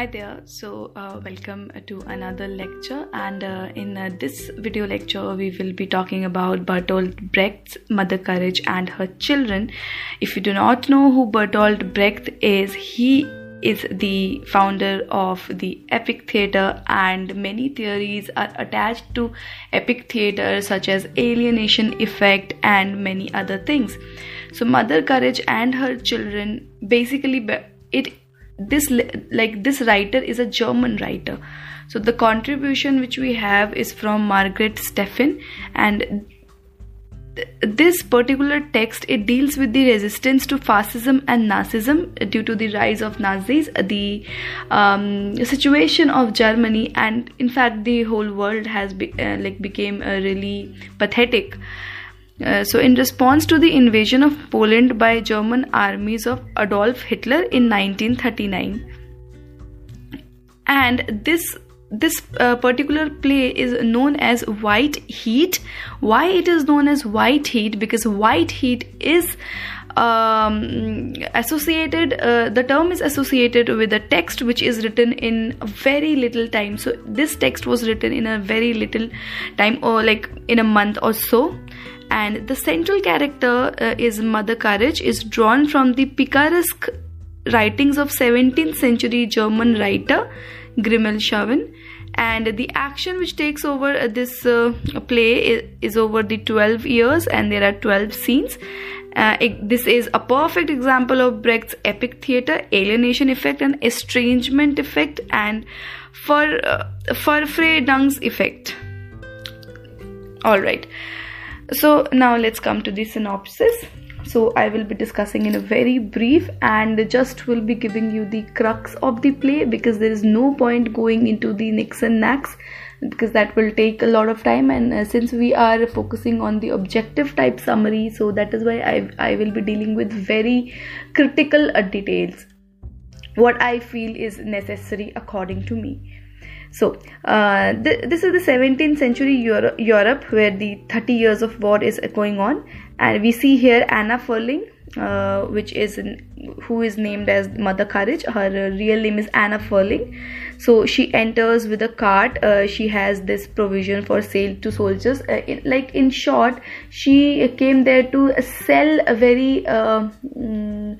Hi there, so uh, welcome to another lecture. And uh, in uh, this video lecture, we will be talking about Bertolt Brecht's Mother Courage and Her Children. If you do not know who Bertolt Brecht is, he is the founder of the epic theater and many theories are attached to epic theater such as alienation effect and many other things so mother courage and her children basically it this like this writer is a german writer. So the contribution which we have is from margaret Steffin and this particular text it deals with the resistance to fascism and nazism due to the rise of nazis the um, situation of germany and in fact the whole world has be, uh, like became uh, really pathetic uh, so, in response to the invasion of Poland by German armies of Adolf Hitler in 1939, and this this uh, particular play is known as White Heat. Why it is known as White Heat? Because White Heat is um, associated uh, the term is associated with a text which is written in very little time so this text was written in a very little time or like in a month or so and the central character uh, is Mother Courage is drawn from the picaresque writings of 17th century German writer Grimmelshausen and the action which takes over uh, this uh, play is, over the 12 years and there are 12 scenes. Uh, it, this is a perfect example of Brecht's epic theater, alienation effect, and estrangement effect, and for uh, Verfremdungs effect. All right so now let's come to the synopsis. So i will be discussing in a very brief and just will be giving you the crux of the play because there is no point going into the nicks and knacks because that will take a lot of time and uh, since we are focusing on the objective type summary so that is why i, I will be dealing with very critical uh, details. What i feel is necessary according to me so uh, th- this is the 17th century Euro- Europe where the 30 years of war is going on, and we see here Anna Fierling, uh, which is in, who is named as Mother Courage. Her real name is Anna Fierling. So she enters with a cart. Uh, she has this provision for sale to soldiers. Uh, in, like in short, she came there to sell a very. Mm,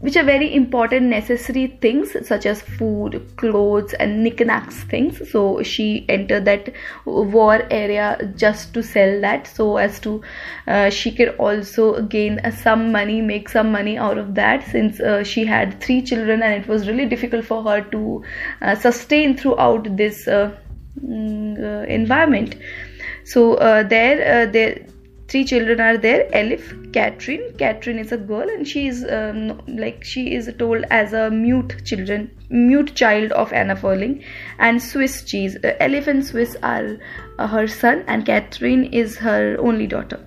which are very important necessary things such as food clothes and knickknacks things. So she entered that war area just to sell that so as to uh, she could also gain some money make some money out of that since uh, she had three children and it was really difficult for her to uh, sustain throughout this uh, mm, uh, environment. So there there three children are there elif catherine. Catherine is a girl and she is um, like she is told as a mute children mute child of anna fierling and swiss cheese uh, elif and swiss are uh, her son and catherine is her only daughter.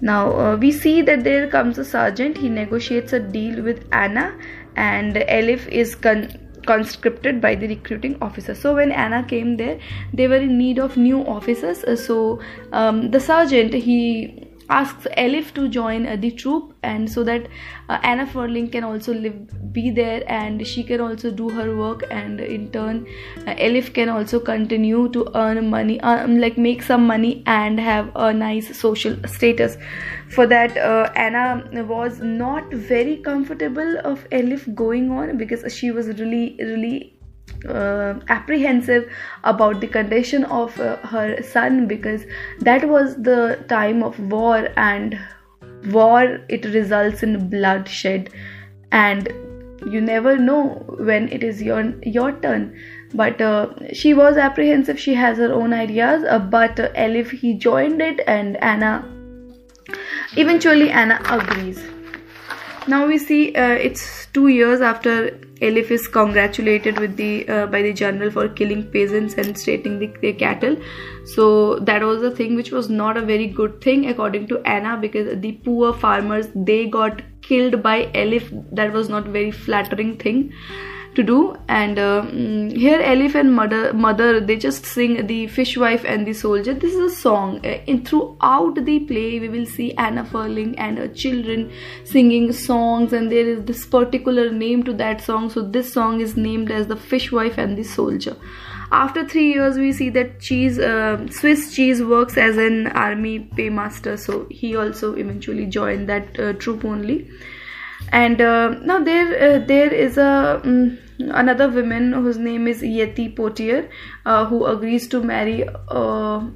Now uh, we see that there comes a sergeant. He negotiates a deal with anna and elif is con- conscripted by the recruiting officer so when anna came there they were in need of new officers. Uh, so um, the sergeant he asks Elif to join uh, the troop and so that uh, Anna Fierling can also live be there and she can also do her work and in turn uh, Elif can also continue to earn money um, like make some money and have a nice social status. For that uh, Anna was not very comfortable of Elif going on because she was really really uh, apprehensive about the condition of uh, her son because that was the time of war and war it results in bloodshed. And you never know when it is your your turn. But uh, she was apprehensive. She has her own ideas. Uh, but uh, elif he joined it and anna eventually anna agrees now we see uh, it's two years after Elif is congratulated with the uh, by the general for killing peasants and stating the, the, cattle. So that was a thing which was not a very good thing according to Anna because the poor farmers they got killed by Elif. That was not very flattering thing to do. And uh, mm, here Elif and mother mother they just sing the fishwife and the soldier. This is a song. Uh, in throughout the play we will see Anna Fierling and her children singing songs and there is this particular name to that song. So this song is named as the fishwife and the soldier. After three years we see that cheese uh, swiss cheese works as an army paymaster. So he also eventually joined that uh, troop only and uh, now there uh, there is a um, another woman whose name is Yvette Pottier uh, who agrees to marry a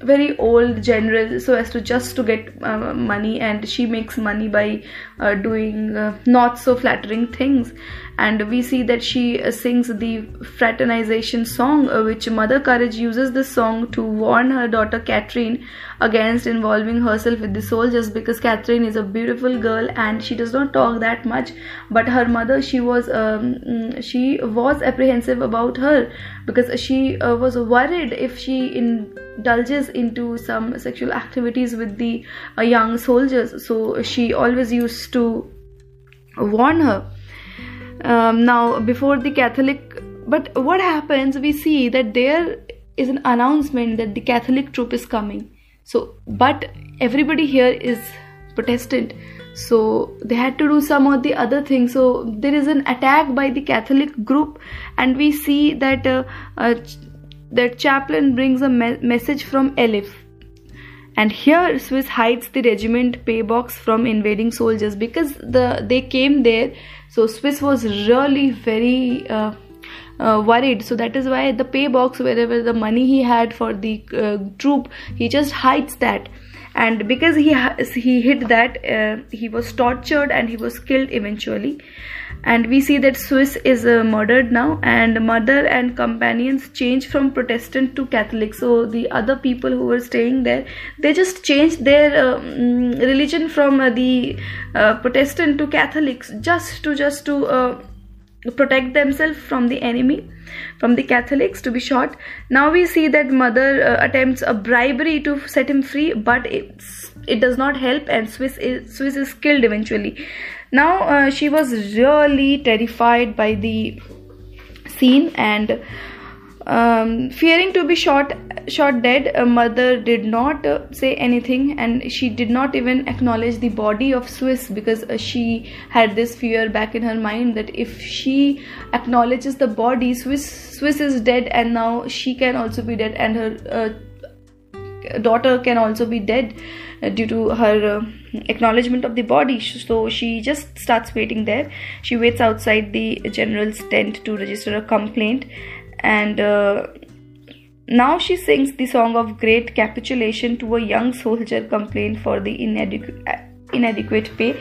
very old general so as to just to get uh, money. And she makes money by uh, doing uh, not so flattering things and we see that she uh, sings the fraternization song uh, which mother courage uses this song to warn her daughter catherine against involving herself with the soldiers because catherine is a beautiful girl and she does not talk that much. But her mother she was um, mm, she was apprehensive about her because she uh, was worried if she indulges into some sexual activities with the uh, young soldiers. So she always used to warn her um, now before the catholic but what happens we see that there is an announcement that the catholic troop is coming. So but everybody here is protestant. So they had to do some of the other things. So there is an attack by the catholic group and we see that uh, uh, that chaplain brings a me- message from elif and here swiss hides the regiment pay box from invading soldiers because the they came there. So swiss was really very uh, uh, worried. So that is why the pay box wherever the money he had for the uh, troop he just hides that and because he he hid that uh, he was tortured and he was killed eventually. And we see that Swiss is uh, murdered now and mother and companions change from Protestant to Catholic. So the other people who were staying there they just changed their um, religion from uh, the uh, Protestant to Catholics just to just to uh, protect themselves from the enemy from the catholics to be shot now we see that mother uh, attempts a bribery to set him free but it does not help and swiss is, swiss is killed eventually. Now uh, she was really terrified by the scene and um, fearing to be shot shot dead a mother did not uh, say anything and she did not even acknowledge the body of swiss because uh, she had this fear back in her mind that if she acknowledges the body swiss swiss is dead and now she can also be dead and her uh, daughter can also be dead uh, due to her uh, acknowledgement of the body. So she just starts waiting there. She waits outside the general's tent to register a complaint and uh, now she sings the song of great capitulation to a young soldier complaint for the inadequate, inadequate pay.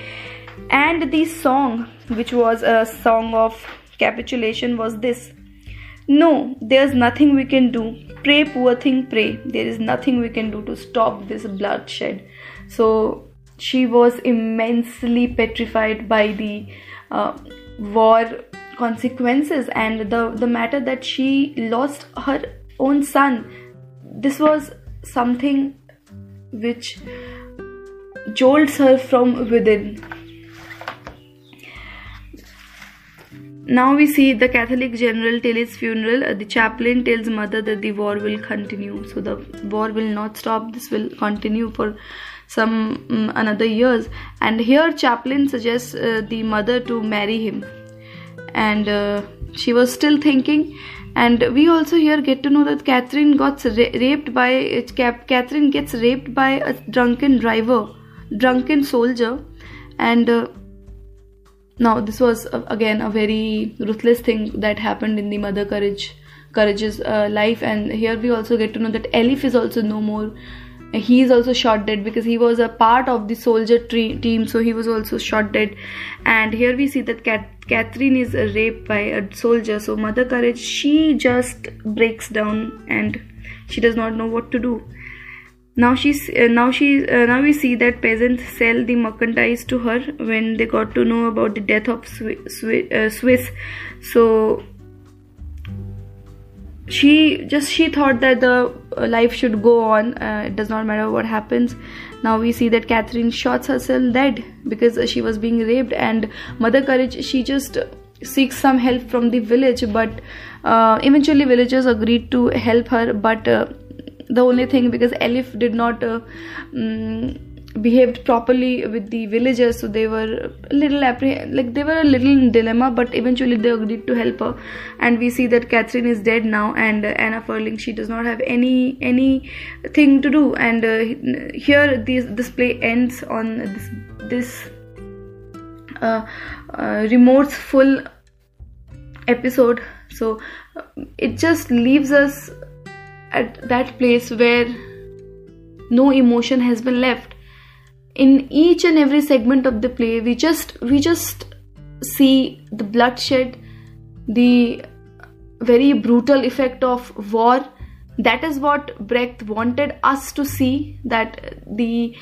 And the song which was a song of capitulation was this. No there's nothing we can do. Pray poor thing pray. There is nothing we can do to stop this bloodshed. So she was immensely petrified by the uh, war consequences and the the matter that she lost her own son. This was something which jolts her from within. Now we see the catholic general till his funeral. The chaplain tells mother that the war will continue. So the war will not stop. This will continue for some um, another years. And here chaplain suggests uh, the mother to marry him and uh, she was still thinking. And we also here get to know that Catherine got ra- raped by Catherine gets raped by a drunken driver drunken soldier. And uh, now this was uh, again a very ruthless thing that happened in the mother courage courage's uh, life. And here we also get to know that Elif is also no more he is also shot dead because he was a part of the soldier team so he was also shot dead and here we see that Cat- catherine is raped by a soldier so mother courage she just breaks down and she does not know what to do now she's uh, now she uh, now we see that peasants sell the merchandise to her when they got to know about the death of uh, Swiss. so she just she thought that the uh, life should go on uh, it does not matter what happens. Now we see that catherine shots herself dead because she was being raped and mother courage she just seeks some help from the village but uh, eventually villagers agreed to help her but uh, the only thing because Elif did not um, behaved properly with the villagers so they were a little appreh- like they were a little dilemma but eventually they agreed to help her. And we see that catherine is dead now and uh, anna Fierling she does not have any any thing to do. And uh, here this this play ends on this this uh, uh, remorseful episode. So uh, it just leaves us at that place where no emotion has been left in each and every segment of the play we just we just see the bloodshed the very brutal effect of war. That is what brecht wanted us to see that the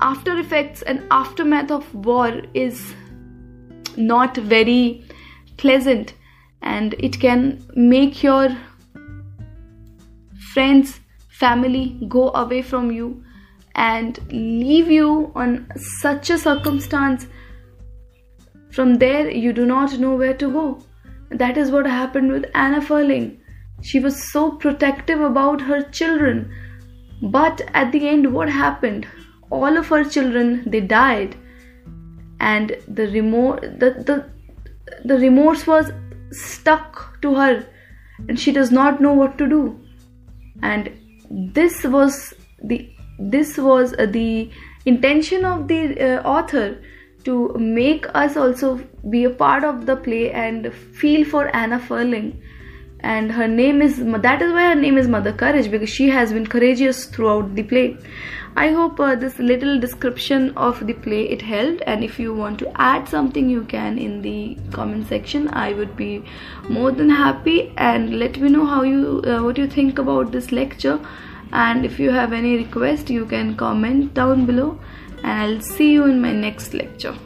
after effects and aftermath of war is not very pleasant and it can make your friends family go away from you and leave you on such a circumstance. From there you do not know where to go. That is what happened with anna fierling she was so protective about her children. But at the end what happened? All of her children they died. And the remorse the, the, the remorse was stuck to her. And she does not know what to do. And this was the this was uh, the intention of the uh, author to make us also be a part of the play and feel for Anna Fierling. and her name is that is why her name is Mother Courage because she has been courageous throughout the play. I hope uh, this little description of the play it helped and if you want to add something you can in the comment section I would be more than happy and let me know how you uh, what you think about this lecture and if you have any request you can comment down below. And I'll see you in my next lecture